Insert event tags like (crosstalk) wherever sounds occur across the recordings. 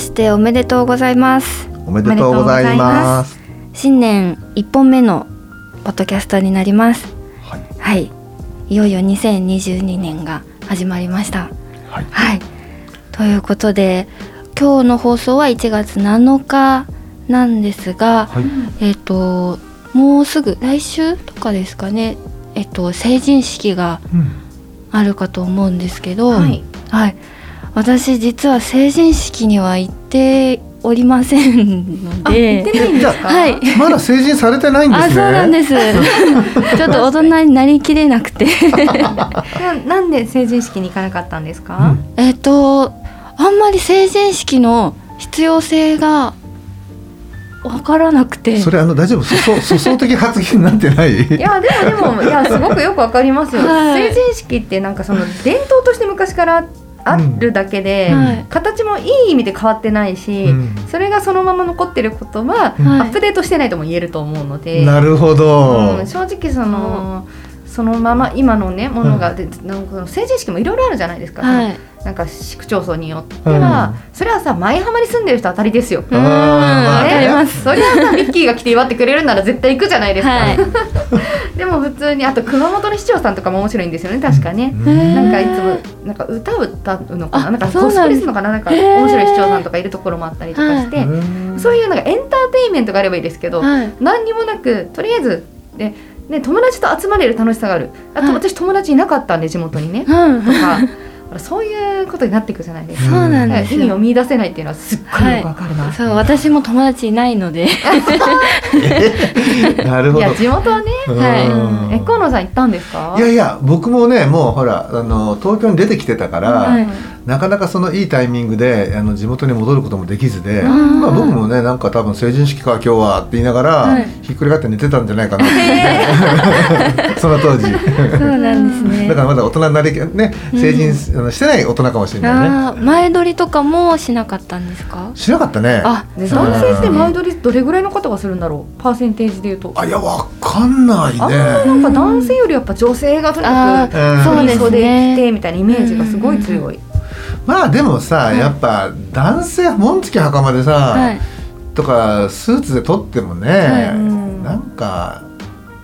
しておめでとうございます。おめでとうございます。新年一本目のポッドキャストになります。はい。はい。いよいよ2022年が始まりました。はい。はい。ということで今日の放送は1月7日なんですが、はい。えっ、ともうすぐ来週とかですかね。えっ、と成人式がうん。あるかと思うんですけど、はい。はい、私実は成人式には行っておりませんので。出ないんですか？はい。まだ成人されてないんですねあ、そうなんです。(laughs) ちょっと大人になりきれなくて。(laughs) ななんで成人式に行かなかったんですか、えっと、あんまり成人式の必要性がわからなくて。それあの大丈夫？粗相的発言になってない？(laughs) いやでもでもいやすごくよくわかりますよ、はい成人式ってなんかその伝統として昔からあるだけで、はい。形もいい意味で変わってないし、うん。それがそのまま残ってることは、アップデートしてないとも言えると思うので、なるほど、うん、正直そのそのまま今のねものが、でなんか成人式もいろいろあるじゃないですか、はい。なんか市区町村によっては、それはさ舞浜に住んでる人当たりですよ。ります。そりゃさミッキーが来て祝ってくれるなら絶対行くじゃないですか、はい。(laughs) でも普通にあと熊本の市長さんとかも面白いんですよね。確かね、うん。なんかいつもなんか歌を歌うのかな？あなんかそうなんコスプレするのかな？なんか面白い市長さんとかいるところもあったりとかして、うん。そういうなんかエンターテインメントがあればいいですけど、はい。何にもなくとりあえずで、ね、友達と集まれる楽しさがある。あとはい。私友達いなかったんで地元にね、うん。とか (laughs) そういうことになっていくじゃないですか。そうなんですよ。意味を見出せないっていうのはすっごいよくわかるな。そう、私も友達いないので。(laughs) なるほどいや地元はね、うんえ河野さん行ったんですか？いやいや僕もねもうほらあの東京に出てきてたから、はいなかなかそのいいタイミングであの地元に戻ることもできずで、んまあ、僕もねなんか多分成人式か今日はって言いながら、はいひっくり返って寝てたんじゃないかなって、(laughs) (laughs) その当時そうなんですね。だからまだ大人になりね成人、あのしてない大人かもしれないね前撮りとかもしなかったんですか？しなかったねあ、男性って前撮りどれぐらいの方がするんだろう？パーセンテージで言うと。あいやわかんないあねーなんか男性よりやっぱ女性がとにかくうんそうです振り袖着てね。みたいなイメージがすごい強い。まあでもさ、はいやっぱ男性紋付き袴でさ、はい。とかスーツで撮ってもね、はいうんなんか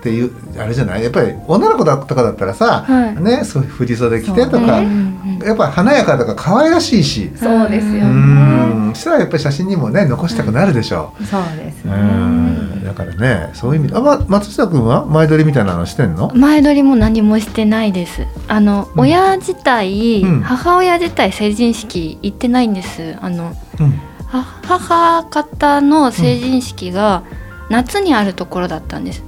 っていうあれじゃない？やっぱり女の子だとかだったらさ、はい。ねそういう振り袖着てとか、ね。やっぱ華やかとか可愛らしいし、うそうですよね。ん。したらやっぱり写真にもね残したくなるでしょそうですう、ね。ん。だからねそういう意味であ、ま、松下君は前撮りみたいなのしてんの？前撮りも何もしてないです。あの、うん。親自体、うん。母親自体成人式行ってないんです。あの母方の成人式が夏にあるところだったんです。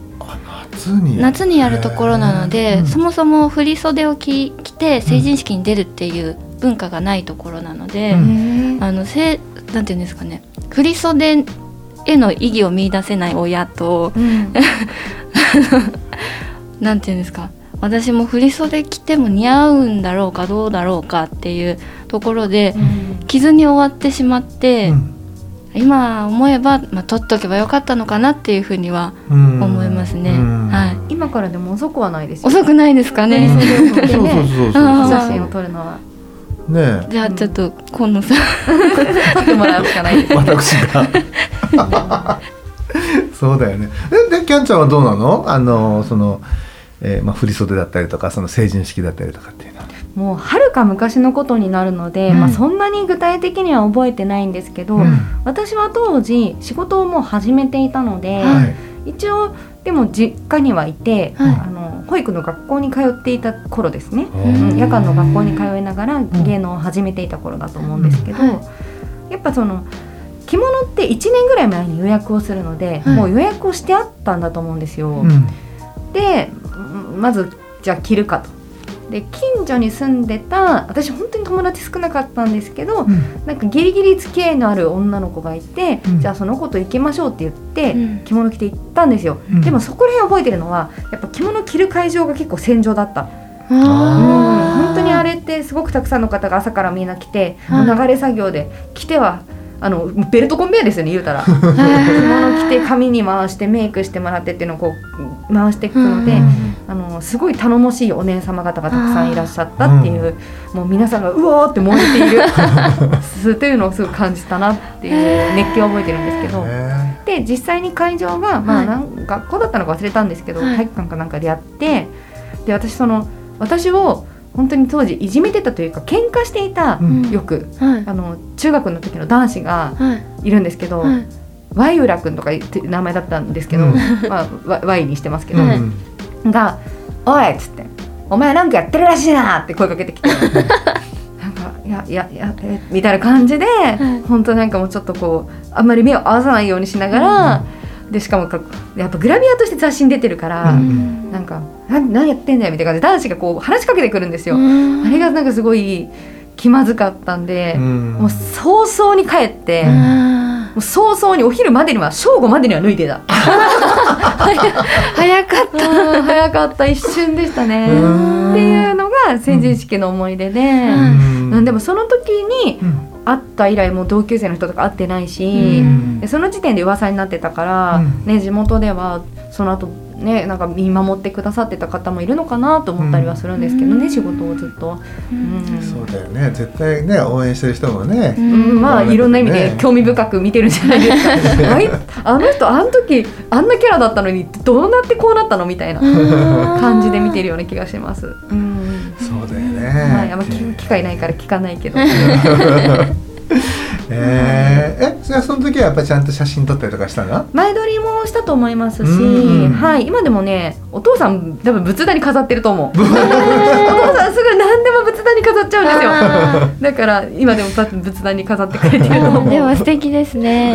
夏にやる。ところなので、うん。そもそも振り袖を着着て成人式に出るっていう文化がないところなので、うん。ねあのせなんていうんですかね。振り袖への意義を見出せない親とうん。(laughs) なんていうんですか。私も振り袖着ても似合うんだろうかどうだろうかっていうところで傷に終わってしまって、うん今思えば、まあ、取っとけばよかったのかなっていうふうにはうん。思いますね。うん。はい。今からでも遅くはないですよ。遅くないですかね。うん。ねそうそうそう。そうあー。写真を撮るのは。ねじゃあちょっと今野さん。撮ってもらうしかない。です。私が。そうだよね。ででキャンちゃんはどうなの？あのその、えーまあ、振り袖だったりとかその成人式だったりとかってもうはるか昔のことになるので、うん。まあ、そんなに具体的には覚えてないんですけど、うん。私は当時仕事をもう始めていたので、はい。一応でも実家にはいて、はい。あの保育の学校に通っていた頃ですね、ううんん、夜間の学校に通いながら芸能を始めていた頃だと思うんですけど、うん。やっぱその着物って1年ぐらい前に予約をするので、はい。もう予約をしてあったんだと思うんですよ。うん。でうんまずじゃあ着るかと。で近所に住んでた私本当に友達少なかったんですけど、うん。なんかギリギリ付き合いのある女の子がいて、うん。じゃあその子と行きましょうって言って、うん。着物着て行ったんですよ、うん。でもそこら辺覚えてるのはやっぱ着物着る会場が結構戦場だった、うん、本当にあれってすごくたくさんの方が朝からみんな来て、流れ作業で着てはあのベルトコンベヤーですよね言うたら。(laughs) 着物着て髪に回してメイクしてもらってっていうのをこう回していくので、うんあのすごい頼もしいお姉様方がたくさんいらっしゃったっていう、もう皆さんがうわーって燃えている。(laughs) (laughs) というのをすごく感じたなっていう熱気を覚えてるんですけど。ねで実際に会場が、まあはい。なん学校だったのか忘れたんですけど、はい。体育館かなんかでやってで私その私を本当に当時いじめてたというか喧嘩していた、うん。よくはい。あの中学の時の男子がはい。いるんですけど、はい。ワイウラ君とか言って名前だったんですけど、うん。まあ、ワワイにしてますけど、はい。うんが「おい!」っつって「お前なんかやってるらしいな!」って声かけてきて (laughs) なんか「いやいやいやえみたいな感じで、い本当なんかもうちょっとこうあんまり目を合わさないようにしながら、でしかもかやっぱグラビアとして雑誌に出てるから、うんなんか「な何やってんだよ」みたいな感じで男子がこう話しかけてくるんですよ。うんあれがなんかすごい気まずかったんで、うんもう早々に帰って、早々にお昼までには正午までには脱いでた。早かった。うん早かった。一瞬でしたね。うん。っていうのが成人式の思い出で、うん。なんでもその時にうん。会った以来もう同級生の人とか会ってないし、その時点で噂になってたから、うん。ね、地元ではその後ねなんか見守ってくださってた方もいるのかなと思ったりはするんですけどね、うん。仕事をずっと。うん。そうだよね。絶対ね応援してる人もねうん。まあうんいろんな意味でね興味深く見てるんじゃないですか。あいあの人あの時あんなキャラだったのにどうなってこうなったのみたいな感じで見てるような気がします。うん。そうだよはい、あんまね聞く機会ないから聞かないけど。(laughs) えーえじゃあその時はやっぱりちゃんと写真撮ったりとかしたの？前撮りもしたと思いますし、うんはい、今でもね、お父さん多分仏壇に飾ってると思う。(laughs) お父さんすぐ何でも仏壇に飾っちゃうんですよ。あだから今でも多分仏壇に飾ってくれてると思う。ー (laughs) でも素敵ですね。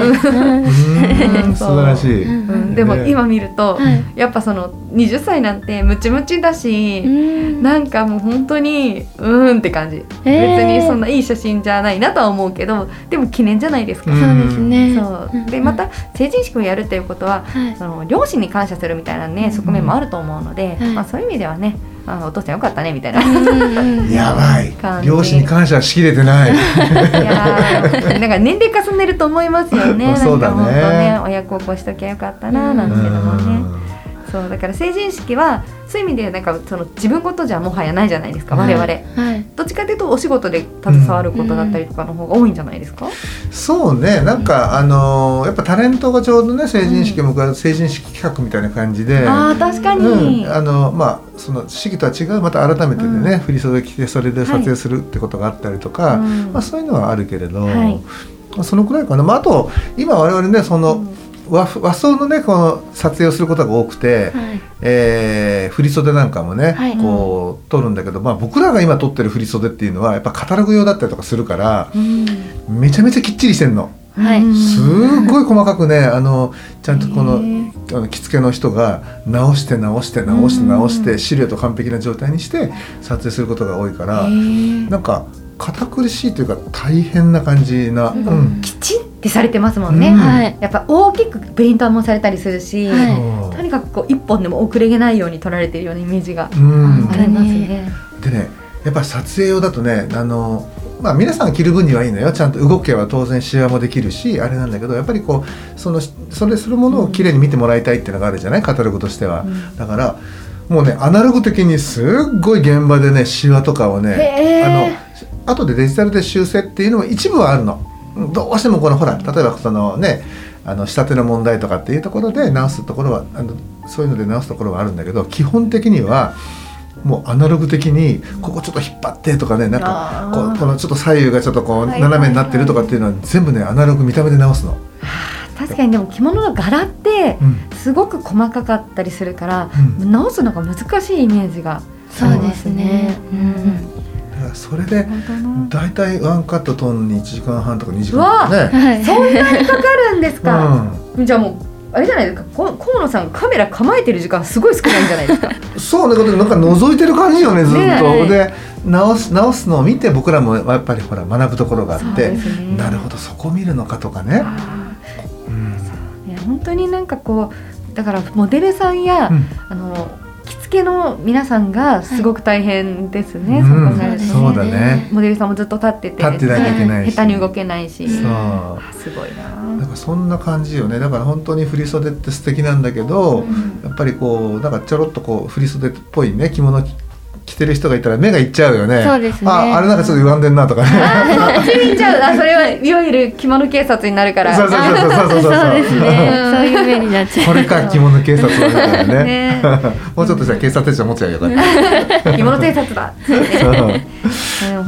素晴らしい。うんうん、でも今見ると、はい。やっぱその20歳なんてムチムチだし、うん。なんかもう本当にうーんって感じ、えー。別にそんないい写真じゃないなとは思うけどでも記念じゃないですか、うん。そうですね。そう。でまた成人式をやるっていうことははい。その両親に感謝するみたいなね側面もあると思うので、はい。まあ、そういう意味ではねあお父さんよかったねみたいな。(laughs) やばい。両親に感謝しきれてない。(laughs) やー。(laughs) なんか年齢重ねると思いますよね。そうだね。親孝行しときゃよかったななんていうのもね。そうだから成人式はそういう意味でなんかその自分事じゃもはやないじゃないですか我々、はい。どっちかというとお仕事で携わることだったりとかの方が多いんじゃないですか、そうね。なんかあのーやっぱタレントがちょうどね成人式も成人式企画みたいな感じで、ああ確かに、うん、あのまあその式とは違うまた改めてでね、うん。振り袖着てそれで撮影するってことがあったりとか、うん。まあ、そういうのはあるけれど、はい。まあ、そのくらいかな、まあ、あと今我々ねその、うん和和装のねこの撮影をすることが多くて、はい。えー振り袖なんかもね、はい。こう撮るんだけど、まあ、僕らが今撮ってる振り袖っていうのはやっぱカタログ用だったりとかするからうん。めちゃめちゃきっちりしてんの。はい。うんすっごい細かくねあのちゃんとこのあの着付けの人が直して直して直して直してシルエット完璧な状態にして撮影することが多いからなんか堅苦しいというか大変な感じな、うん。うん。きちんってされてますもんね、うん。はい。やっぱ大きくプリンターもされたりするし、はい。とにかくこう一本でも遅れげないように撮られてるようなイメージがうん。ありますね。でねやっぱ撮影用だとねあのまあ皆さん着る分にはいいのよ。ちゃんと動けば当然シワもできるしあれなんだけどやっぱりこうそのそれするものをきれいに見てもらいたいっていうのがあるじゃない？カタログとしては、うん。だからもうねアナログ的にすっごい現場でねシワとかをねあの後でデジタルで修正っていうのも一部はあるのどうしてもこのほら例えばそのねあの仕立ての問題とかっていうところで直すところはあのそういうので直すところはあるんだけど基本的にはもうアナログ的にここちょっと引っ張ってとかねなんかこうこのちょっと左右がちょっとこう斜めになってるとかっていうのは全部ねアナログ見た目で直すの。確かにでも着物の柄ってすごく細かかったりするから、うん。直すのが難しいイメージがそうですね。うんそれで大体ワンカット撮るのに1時間半とか2時間とかね。はい。そんなにかかるんですか、うじゃあもうあれじゃないですか。こ河野さんカメラ構えてる時間すごい少ないんじゃないですか？ん、(laughs) そうね、これなんか覗いてる感じよね、ずっと。ねで、直す、直すのを見て、僕らもやっぱりほら学ぶところがあって。ね。なるほど、そこ見るのかとかね。あうん。ーいや本当になんかこうだからモデルさんや、うん。あの着付けの皆さんがすごく大変ですね、うん。そう考えるとね。そうだね。モデルさんもずっと立ってて立ってなきゃいけないし。下手に動けないし、そう。あすごいな。なんかそんな感じよね。だから本当に振り袖って素敵なんだけど、うん。やっぱりこうなんかちょろっとこう振り袖っぽいね着物着てる人がいたら目がいっちゃうよね。そうですね。ああれなんかちょっと歪んでんなとかね。あそ (laughs) っちゃう。あそれはいわゆる着物警察になるから。そうそうそうそう。そうそうそうですね。う。ん。そういう目になっちゃう。これか着物警察みたいなね。ね。(laughs) もうちょっとしたら警察手帳持っちゃうよ着物偵察だ。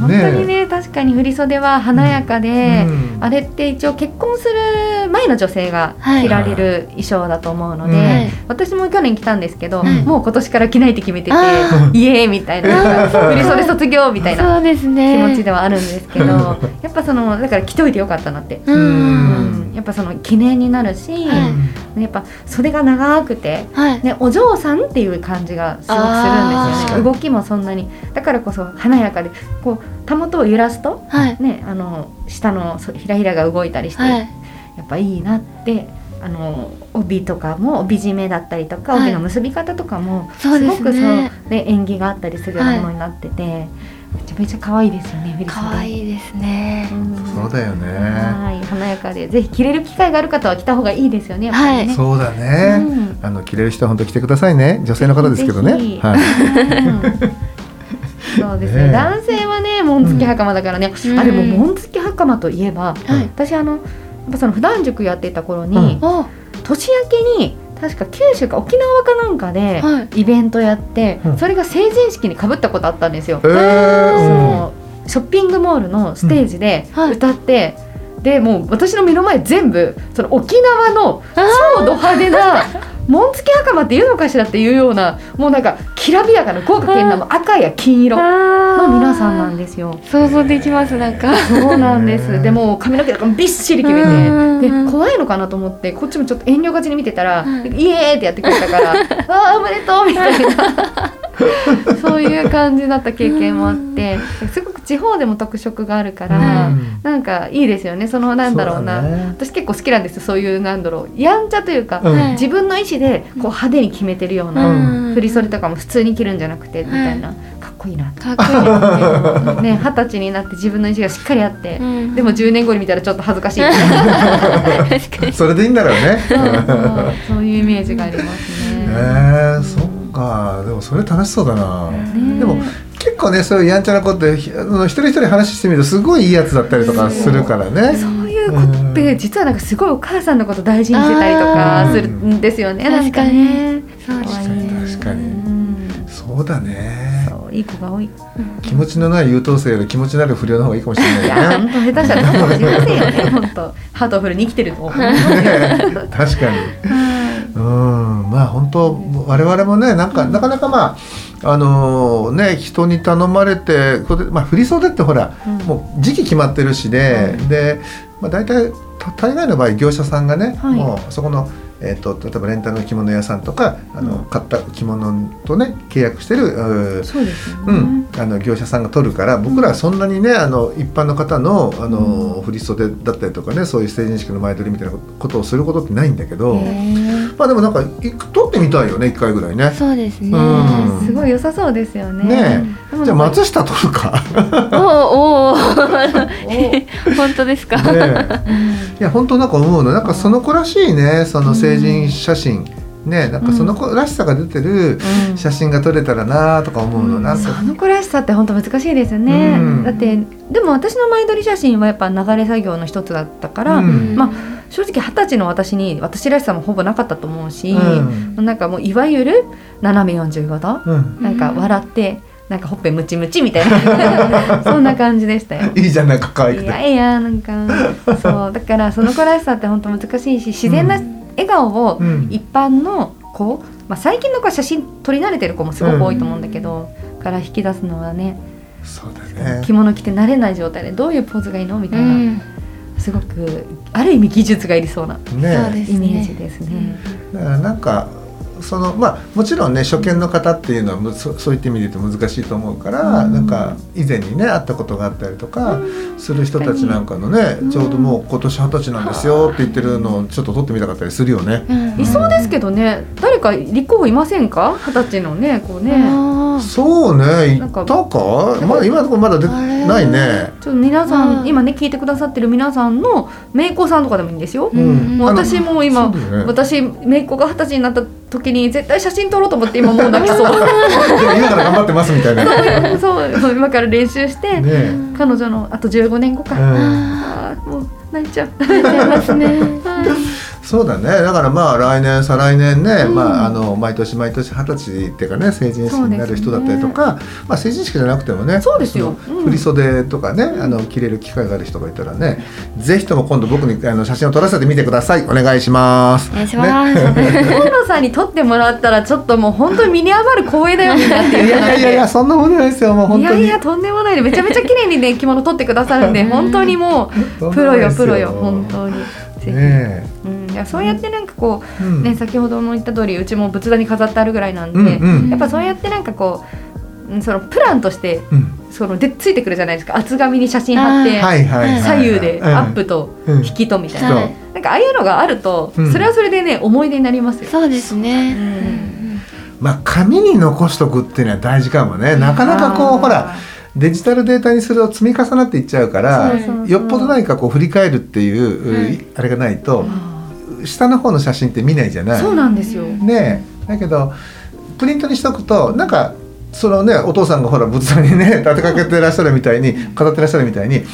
本当にね確かに振り袖は華やかで、うん。あれって一応結婚する前の女性が着られる衣装だと思うので、はい。私も去年着たんですけど、はい。もう今年から着ないって決めてて、あ (laughs) イエーイみたいな (laughs) 振り袖卒業みたいな気ね。持ちではあるんですけど、やっぱそのだから着といてよかったなって。う。うんんやっぱその記念になるし、はやっぱ袖が長くてはい。ね、お嬢さんっていう感じがすごくするんあですーよね動きもそんなにだからこそ華やかでこうたもとを揺らすと、はい。ね、あの下のそひらひらが動いたりして、はい。やっぱいいなってあの帯とかも帯締めだったりとか、はい。帯の結び方とかもそうですね。ごくそう、ね、縁起があったりするようなものになってて、めちゃめちゃ可愛いですよね可愛いですね。うん。そうだよね。はい華やかで。ぜひ着れる機会がある方は着た方がいいですよねやっぱりね、そうだね、うん。あの着れる人は本当着てくださいね。女性の方ですけどね。はい。そうですねねえ。男性はね紋付き袴だからね、うん。あでも紋付き袴といえば、はい。私あのぱその普段塾やっていた頃に、お。年明けに確か九州か沖縄かなんかではい。イベントやって、うん。それが成人式にかぶったことあったんですよ。えー。そのショッピングモールのステージではい。歌って、でもう私の目の前全部その沖縄のあ超ド派手な (laughs) 紋付き袴っていうのかしらっていうようなもうなんかきらびやかな豪華絢爛の赤や金色のの皆さんなんですよ。想像できますなんか。そうなんです。でも髪の毛とかもびっしり決めうんて、で怖いのかなと思ってこっちもちょっと遠慮がちに見てたら、はいイエーイってやってくれたから、(laughs) ああおめでとうみたいな。(laughs) そういう感じだった経験もあって、すごく地方でも特色があるから、うん。なんかいいですよね。そのなんだろうな。ね。私結構好きなんですそういうなんだろうやんちゃというか、うん。はい自分の意思でこう派手に決めてるよううな、ん。振り袖とかも普通に着るんじゃなくてみたいな、かっこいいな。かっこいいね。ね二十歳になって自分の意思がしっかりあって、うん。でも10年後に見たらちょっと恥ずかしい。(laughs) それでいいんだろうね。そういうイメージがありますね。えー、かでもそれ楽しそうだな、ね。でも結構ねそういうやんちゃな子ってひあの一人一人話してみるとすごいいいやつだったりとかするからね。そういう子って実はなんかすごいお母さんのこと大事にしてたりとかするんですよね。あーなんかね。そうです可愛いね。確かに。うんそうだねいい子が多い。い気持ちのない優等生より気持ちのある不良の方がいいかもしれないやよね。本当下手したらそうかもしれませんよね。本当ハートフルに生きてると思う。ね (laughs) 確かに。うん。まあ本当我々もねなんか、なかなかまああのね人に頼まれてこれでまあ振り袖ってほら、うん。もう時期決まってるしで、うん。で、まあ、大体た大概の場合業者さんがね、はい。もうそこの、えー、と例えばレンタルの着物屋さんとかあの、うん買った着物とね契約してるそうです。うん、あの業者さんが取るから僕らはそんなにねあの一般の方のあの、振り袖だったりとかねそういう成人式の前撮りみたいなことをすることってないんだけど、まあでもなんかい取ってみたいよね一回ぐらいね。そうですね。うんすごい良さそうですよね。ねじゃあ松下取るか。おお (laughs) 本当ですか？ねいや本当なんか思うのなんかその子らしいねその成人写真、ねなんかその子らしさが出てるうん。写真が撮れたらなとか思うの、なんか。その子らしさって本当難しいですよね、うん。だってでも私の前撮り写真はやっぱ流れ作業の一つだったから、うん。まあ正直二十歳の私に私らしさもほぼなかったと思うし、うん。なんかもういわゆる斜め45度、うん、なんか笑ってなんかほっぺムチムチみたいな (laughs) そんな感じでしたよ。いいじゃんなんか可愛くて。いやいやなんかそう。だからその子らしさって本当難しいし自然な笑顔をうん。一般の子、まあ、最近の子は写真撮り慣れてる子もすごく多いと思うんだけど、から引き出すのはねそうだね。着物着て慣れない状態でどういうポーズがいいのみたいな、うん。すごくある意味技術がいりそうなねすイメージねですね。だからなんかそのまあもちろんね初見の方っていうのはむそそういった意味で言うと難しいと思うから、うん。なんか以前にね会ったことがあったりとかする人たちなんかのね、うん。ちょうどもう今年二十歳なんですよって言ってるのをちょっと撮ってみたかったりするよね。うん。いそうですけどね誰か立候補いませんか？二十歳のねこうね。そうねなんか行ったか？まだ今のところまだ出あれ？ないね。ちょっと皆さうん。ん今ね聞いてくださってる皆さんの姪っ子さんとかでもいいんですよ。うん。もう私も今、ね。私姪っ子が二十歳になった時に絶対写真撮ろうと思って今もう泣きそう。でも今から頑張ってますみたいな。ねそうそう今から練習して、え。彼女のあと15年後か、うん。ああーもう泣いちゃう。ー出ますね (laughs) そうだね。だからまあ来年再来年ね、うん。まあ、あの毎年毎年二十歳っていうかね成人式になる人だったりとか、まあ、成人式じゃなくてもねそうですよ。振り袖とかね、あの着れる機会がある人がいたらねぜひとも今度僕にあの写真を撮らせてみてください。お願いします。お願いします、(laughs) 河野さんに撮ってもらったらちょっともう本当に身に余る光栄だよみんなっていう。いやいやいやそんなことないですよもう本当に。いやいやとんでもない。でめちゃめちゃ綺麗にね (laughs) 着物撮ってくださるんで本当にもうプロよプロよ本当に。ねうん、いやそうやってなんかこえ、うう、ね、先ほども言った通りうちも仏壇に飾ってあるぐらいなんで、うんうんやっぱそうやってなんかこううんそのプランとしてうん。そのでついてくるじゃないですか。厚紙に写真貼って、はいはいはい、左右でうん。アップとうん。引きとみたいな、はいなんかああいうのがあると、うん。それはそれでね思い出になりますよ。そうですね、うん。まあ紙に残しとくっていうのは大事かもね。なかなかこうほらデジタルデータにすると積み重なっていっちゃうからそうそうそう。よっぽど何かこう振り返るっていう、はい。あれがないとあ下の方の写真って見ないじゃない。ーそうなんですよ。ねえ。だけどプリントにしとくとなんかそのねお父さんがほら仏壇にね (laughs) 立てかけてらっしゃるみたいに飾ってらっしゃるみたいに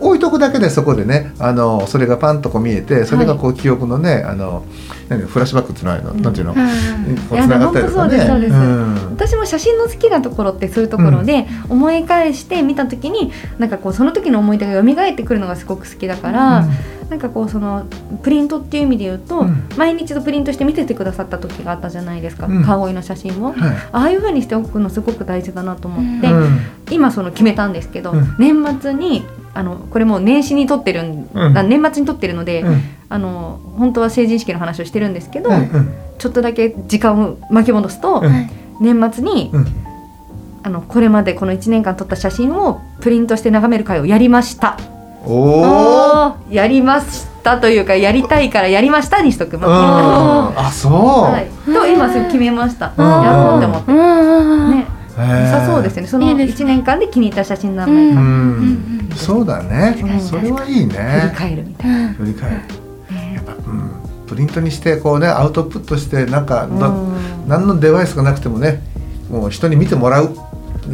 置いとくだけでそこでねあのそれがパンとこう見えてそれがこう記憶のね、あの何フラッシュバックっていうのはあるの、なんていうの、うん。こう繋がったりとかね。うですそうです。ん。私も写真の好きなところってそういうところで思い返して見た時になんかこうその時の思い出が蘇ってくるのがすごく好きだから、なんかこうそのプリントっていう意味で言うと、うん。毎日とプリントして見せてくださった時があったじゃないですか、うん。川越の写真を。はい。ああいう風にしておくのすごく大事だなと思って、うん。今その決めたんですけど、うん。年末にあのこれもう年始に撮ってるん、うん。あ年末に撮ってるので、うん。あの本当は成人式の話をしてるんですけど、ちょっとだけ時間を巻き戻すと、年末に、うん。あのこれまでこの1年間撮った写真をプリントして眺める会をやりましたおお。やりましたというかやりたいからやりましたにしとく。うん。まあそう。はい、と今すぐ決めました、うん。やろうって思って、ね。良さそうですよね。そのいいです1年間で気に入った写真何う枚かん、そうだね。うん。それはいい振りね。返るみたいな、振り返る。ねやっぱ、うん、プリントにしてこうねアウトプットしてなんか、なうん。何のデバイスがなくてもねもう人に見てもらう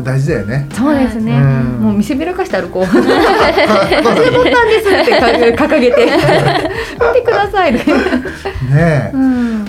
大事だよね。そうですね、うん。もう見せびらかしてあるこう「これボタンです」ってか掲げて「見てくださいね」ね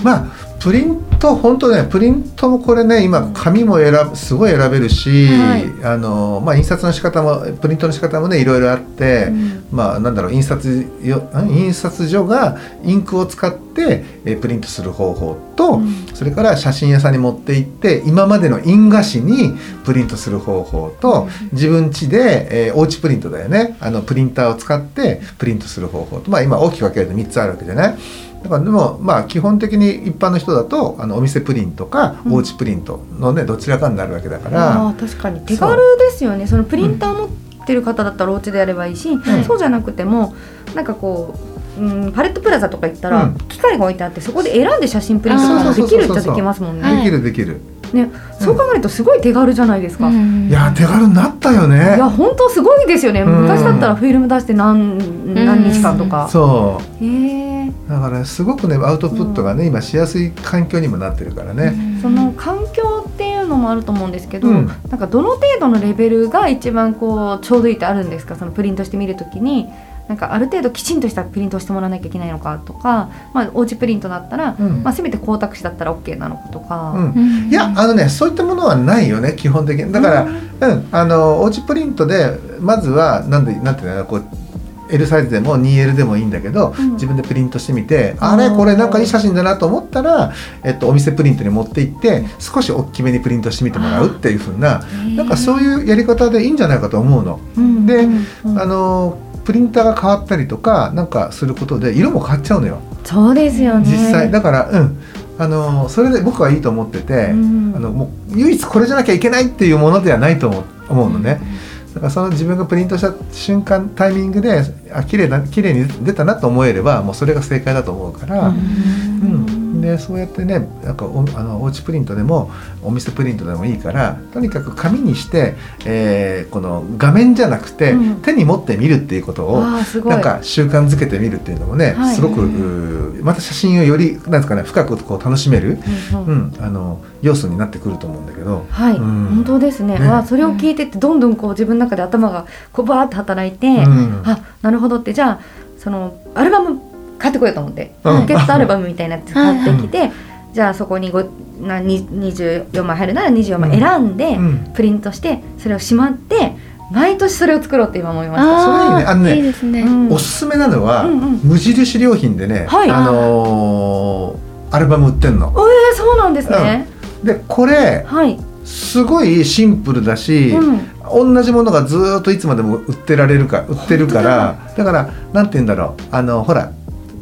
まあプリント本当ねプリントもこれね今紙も選ぶすごい選べるし、はい。あのまあ印刷の仕方もプリントの仕方もねいろいろあって、うん。まあなんだろう印刷よん印刷所がインクを使ってえプリントする方法と、うん。それから写真屋さんに持って行って今までの印画紙にプリントする方法と、自分家で、えーおうちプリントだよね。あのプリンターを使ってプリントする方法と。まあ今大きく分けると3つあるわけじゃない？だからでもまあ基本的に一般の人だとあのお店プリントかうん。おうちプリントのねどちらかになるわけだかあら、ー確かに。手軽ですよね。そのプリンター持ってる方だったらお家でやればいいし、ん。そうじゃなくてもなんかこう、うん、パレットプラザとか行ったら、うん。機械が置いてあってそこで選んで写真プリントできるっちゃできますもんはいねできるできる、ね。そう考えるとすごい手軽じゃないですか、いうん。いや手軽になったよね。や本当すごいですよね、うん昔だったらフィルム出して何何日間とか、そう。へえだからすごくねアウトプットがね、今しやすい環境にもなってるからね、その環境っていうのもあると思うんですけど、うん。なんかどの程度のレベルが一番こうちょうどいいってあるんですか？そのプリントしてみるときに。なんかある程度きちんとしたプリントをしてもらわなきゃいけないのかとか、まあ、おうちプリントだったら、うん。まあ、せめて光沢紙だったら OK なのかとか、うん。うん。いやあのねそういったものはないよね基本的に。だから、うんあのおうちプリントでまずはなんでなんていうのかなこう L サイズでも 2L でもいいんだけど、うん。自分でプリントしてみて、あれこれなんかいい写真だなと思ったら、えっと、お店プリントに持って行って少し大きめにプリントしてみてもらうっていう風ななんかそういうやり方でいいんじゃないかと思うの。うんでうんうん。あのプリンターが変わったりとかなんかすることで色も変わっちゃうのよ。そうですよね。実際。だからうん。あのそれで僕はいいと思ってて、うん。あのもう唯一これじゃなきゃいけないっていうものではないと思う思うのね、だからその自分がプリントした瞬間タイミングであ綺麗な綺麗に出たなと思えればもうそれが正解だと思うから、うんでそうやってねなんかおあのおうちプリントでもお店プリントでもいいからとにかく紙にして、えーこの画面じゃなくて、うん。手に持ってみるっていうことをなんか習慣づけてみるっていうのもね、はい。すごく、また写真をよりなんですかね深くこう楽しめる、うんうん。うん、あの要素になってくると思うんだけど。はい、うん。本当ですね。ね。わあそれを聞いてってどんどんこう自分の中で頭がこうバーって働いて、うん。あなるほどって。じゃあそのアルバム買ってこようと思って、うん。ポケットアルバムみたいなやつ買ってきて、じゃあそこにごなに24枚入るなら24枚選んで、うん。プリントしてそれをしまって毎年それを作ろうって今思いました。それいいね。あのねいいですね、うん。おすすめなのは、うんうん。無印良品でね、はい。あのーアルバム売ってんの。えー、そうなんですね。でこれはい。すごいシンプルだし、うん。同じものがずーっといつまでも売ってられるか売ってるからだからなんて言うんだろう。あのほら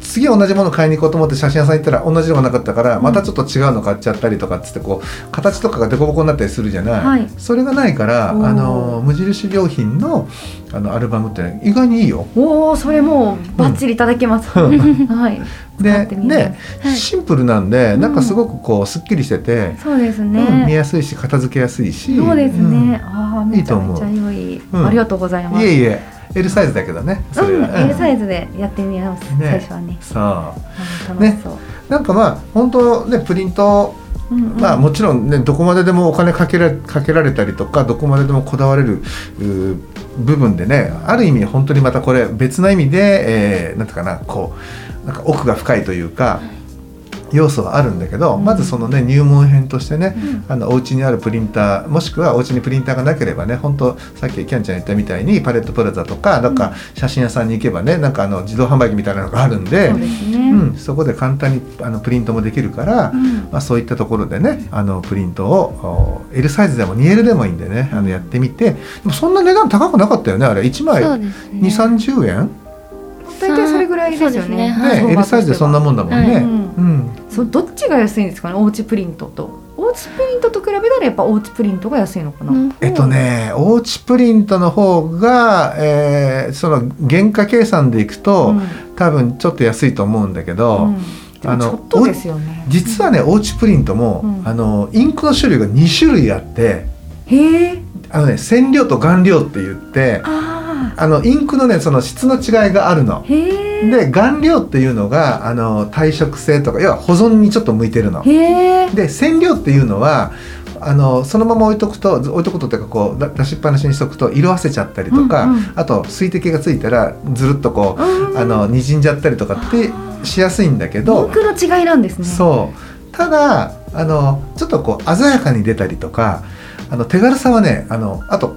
次同じもの買いに行こうと思って写真屋さん行ったら同じのがなかったから、うんまたちょっと違うの買っちゃったりとかっつってこう形とかがデコボコになったりするじゃない、はいそれがないからあの無印良品のあのアルバムって意外にいいよ。おおそれもうバッチリいただけます。うん (laughs) はい。使でね、はいシンプルなんで、うんなんかすごくこうすっきりしてて、そうですうん見ね。やすいし片付けやすいしそうですね。うああめちゃめちゃ良い。うんありがとうございます。んいえいえ L サイズだけどねそれは、うん、L サイズでやってみます。ね最初はね。そううん楽しそう。なんかまあ本当ねプリントうんうんまあもちろんねどこまででもお金かけらかけられたりとかどこまででもこだわれる部分でねある意味本当にまたこれ別な意味で、えーなんていうかなこうなんか奥が深いというか要素はあるんだけど、うん。まずそのね入門編としてね、うん。あのお家にあるプリンターもしくはお家にプリンターがなければね本当さっきキャンちゃん言ったみたいにパレットプラザとかなんか写真屋さんに行けばねなんかあの自動販売機みたいなのがあるんでそね。うん、そこで簡単にあのプリントもできるから、うん。まあ、そういったところでねあのプリントをお L サイズでも 2L でもいいんでねあのやってみてでもそんな値段高くなかったよねあれ。1枚そうですね。2 3 0円大体それぐらいですよね。ねはいね L サイズでそんなもんだもんね、はいうんそうどっちが安いんですかね？おうちプリントと。おうちプリントと比べたらやっぱおうちプリントが安いのかな？うんえっとねおうちプリントの方が、えーその原価計算でいくと、うん多分ちょっと安いと思うんだけど、うんあのですよね。実はねおうちプリントも、うんあのインクの種類が2種類あってへえ。あのね染料と顔料って言ってああのインクのねその質の違いがあるの。で顔料っていうのがあの耐食性とか要は保存にちょっと向いてるの。で染料っていうのはあのそのまま置いとくと置いとくとっていうかこうだ出しっぱなしにしとくと色あせちゃったりとか、うんうんあと水滴がついたらずるっとこう、うんあの滲んじゃったりとかってしやすいんだけどインクの違いなんですね。そうただあのちょっとこう鮮やかに出たりとかあの手軽さはねあのあと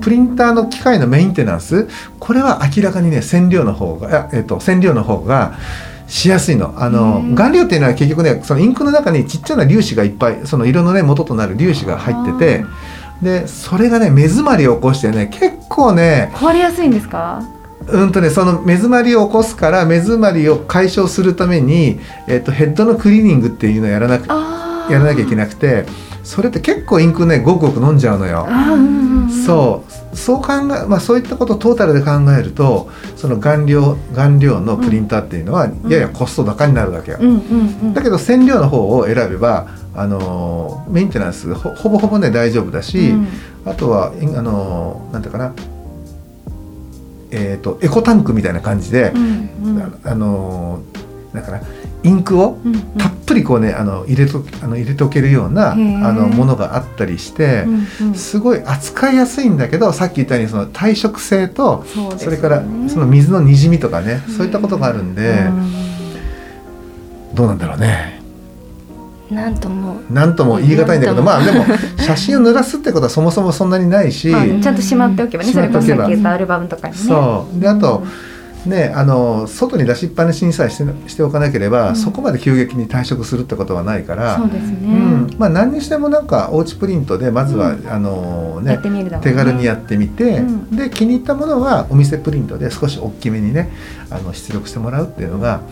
プリンターの機械のメンテナンスこれは明らかにね染料の方がえっと染料の方がしやすいのあの顔料っていうのは結局ねそのインクの中にちっちゃな粒子がいっぱいその色のね元となる粒子が入っててでそれがね目詰まりを起こしてね結構ね壊れやすいんですか？うんとね、その目詰まりを起こすから目詰まりを解消するために、えっと、ヘッドのクリーニングっていうのをやらなく。やらなきゃいけなくてそれって結構インクねごくごく飲んじゃうのよ。そう。そう考え、まあ、そういったことをトータルで考えるとその顔料顔料のプリンターっていうのはややコスト高になるわけよ。だけど染料の方を選べば、あのーメンテナンスほほぼほぼね大丈夫だし、うん。あとは、いあのーなんていうかな、えー、とエコタンクみたいな感じで、うんうん。ああのーなんかなインクをたっぷりこうねあの入れとあの入れておけるようなあのものがあったりして、すごい扱いやすいんだけどさっき言ったようにその耐食性とそれからその水のにじみとかねそういったことがあるんで、うん。どうなんだろうね。なんとも。なんとも言い難いんだけどまあでも写真を濡らすってことはそもそもそんなにないし、はいちゃんとしまっておけばね、しそれこそさっき言ったアルバムとかにね。そう。であと、ね、あの外に出しっぱなしにさえしてしておかなければ、うん。そこまで急激に退職するってことはないからそうですね。うん。まあ、何にしてもなんかおうちプリントでまずは、うん。あのねね。手軽にやってみて、うん。で気に入ったものはお店プリントで少し大きめにねあの出力してもらうっていうのが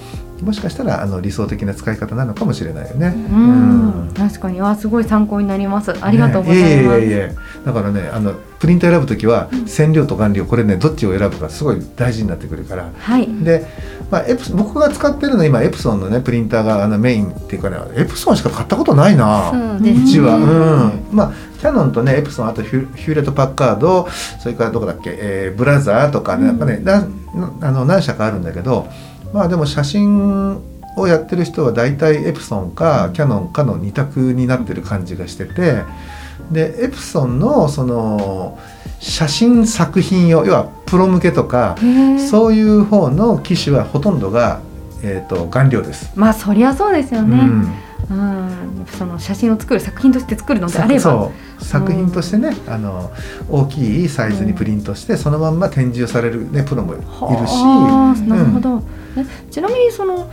もしかしたらあの理想的な使い方なのかもしれないよね。うん、確かに。あすごい参考になります。ありがとうございます。ねいえいえいえ。だからねあのプリント選ぶときは染料と顔料これねどっちを選ぶかすごい大事になってくるから。はい。で、まあ、エプソ僕が使ってるのは今エプソンのねプリンターがあのメインっていうかねエプソンしか買ったことないな。そうちは、ううん、まあキャノンとねエプソンあとヒュヒューレット・パッカードそれからどこだっけ、えーブラザーとかねやっぱね、なあの何社かあるんだけどまあでも写真をやってる人は大体エプソンかキャノンかの二択になってる感じがしててでエプソンのその写真作品用要はプロ向けとかそういう方の機種はほとんどが、えー、と顔料です。まあそりゃそうですよね。うんうん。その写真を作る作品として作るのであれば。そう作品としてね、あの大きいサイズにプリントして、そのまんま展示をされる、ね、プロもいるし、はあなるほど。えちなみにその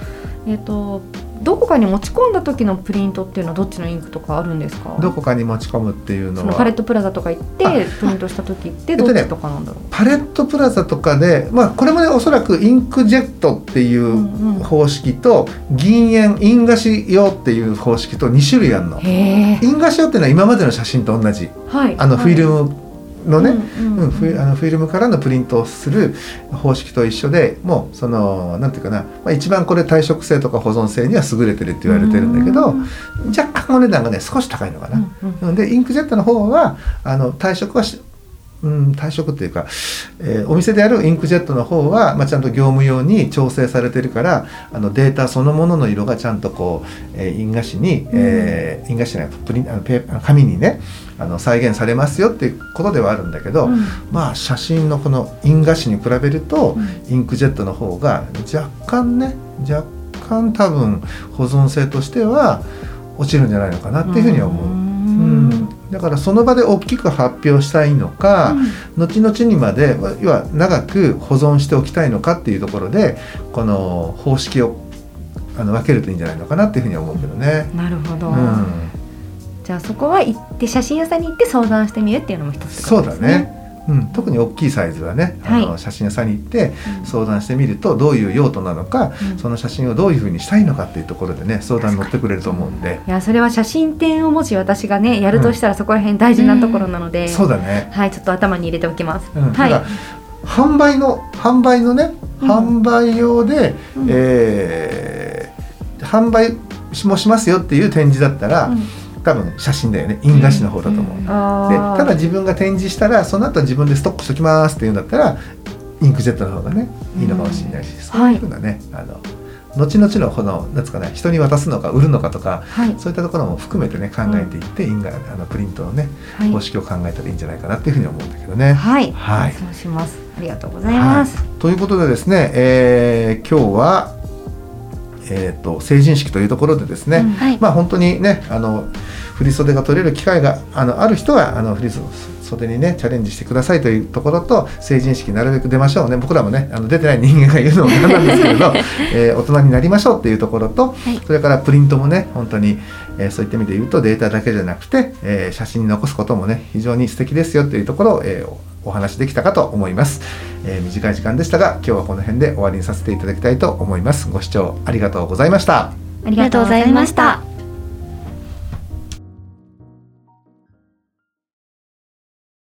えっ、とどこかに持ち込んだ時のプリントっていうのはどっちのインクとかあるんですか？どこかに持ち込むっていうのそのパレッはトプラザとか行ってあプリントした時ってどっちとかなんだろう。パレットプラザとかで、まあ、これもねおそらくインクジェットっていう方式と、銀塩印画紙用っていう方式と2種類あるの。へえ。印画紙用っていうのは今までの写真と同じはい。あのフィルムのね、うんうん、フィあのフィルムからのプリントをする方式と一緒でもうそのなんていうかな、まあ、一番これ耐食性とか保存性には優れてるって言われてるんだけどうん。若干お値段がね少し高いのかな。うんうんでインクジェットの方はあの退職はしうん、退職っていうか、えーお店であるインクジェットの方は、まあ、ちゃんと業務用に調整されてるからあのデータそのものの色がちゃんとこう、えー印画紙に、えー印画紙じゃないプリンあのペー紙にねあの再現されますよっていうことではあるんだけど、うん。まあ写真のこの印画紙に比べると、うインクジェットの方が若干ね若干多分保存性としては落ちるんじゃないのかなっていうふうには思う。うん。うん。だからその場で大きく発表したいのか、後々にまで要は長く保存しておきたいのかっていうところでこの方式をあの分けるといいんじゃないのかなっていうふうには思うけどね。なるほど、うん、じゃあそこは行って写真屋さんに行って相談してみるっていうのも一つってそうだね。ね。うん、特に大きいサイズはね、あのはい写真屋さんに行ってうん。相談してみるとどういう用途なのか、うん。その写真をどういうふうにしたいのかっていうところでね相談に。乗ってくれると思うんで、いやそれは写真展をもし私がねやるとしたらそこら辺大事なところなので、そうだね。はいちょっと頭に入れておきます、うん。はい。ただ販売の販売のね、うん。販売用で、うん。えー販売もしますよっていう展示だったら、うん多分写真だよね。印画紙の方だと思う。うん。でただ自分が展示したらその後自分でストックしときますっていうんだったらインクジェットの方がねいいのかもしれないし、そういうふうなね、あの後々のこのなんつうかね人に渡すのか売るのかとかはい。そういったところも含めてね考えていって、印画あのプリントのねはい。方式を考えたらいいんじゃないかなっていうふうに思うんだけどね。はい、はい。そうします。ありがとうございます、はい。ということでですね、えー今日は、えー、と成人式というところでですね、うん。はい。まあ本当にねあの振り袖が取れる機会があのある人はあの振り袖にねチャレンジしてくださいというところと成人式なるべく出ましょうね。僕らもねあの出てない人間が言うのもなんなんですけれど、(laughs) えー大人になりましょうっていうところと、い。それからプリントもね本当に、えーそういった意味で言うとデータだけじゃなくて、えー写真に残すこともね非常に素敵ですよっていうところを、えーおお話できたかと思います、えー短い時間でしたが今日はこの辺で終わりにさせていただきたいと思います。ご視聴ありがとうございました。ありがとうございました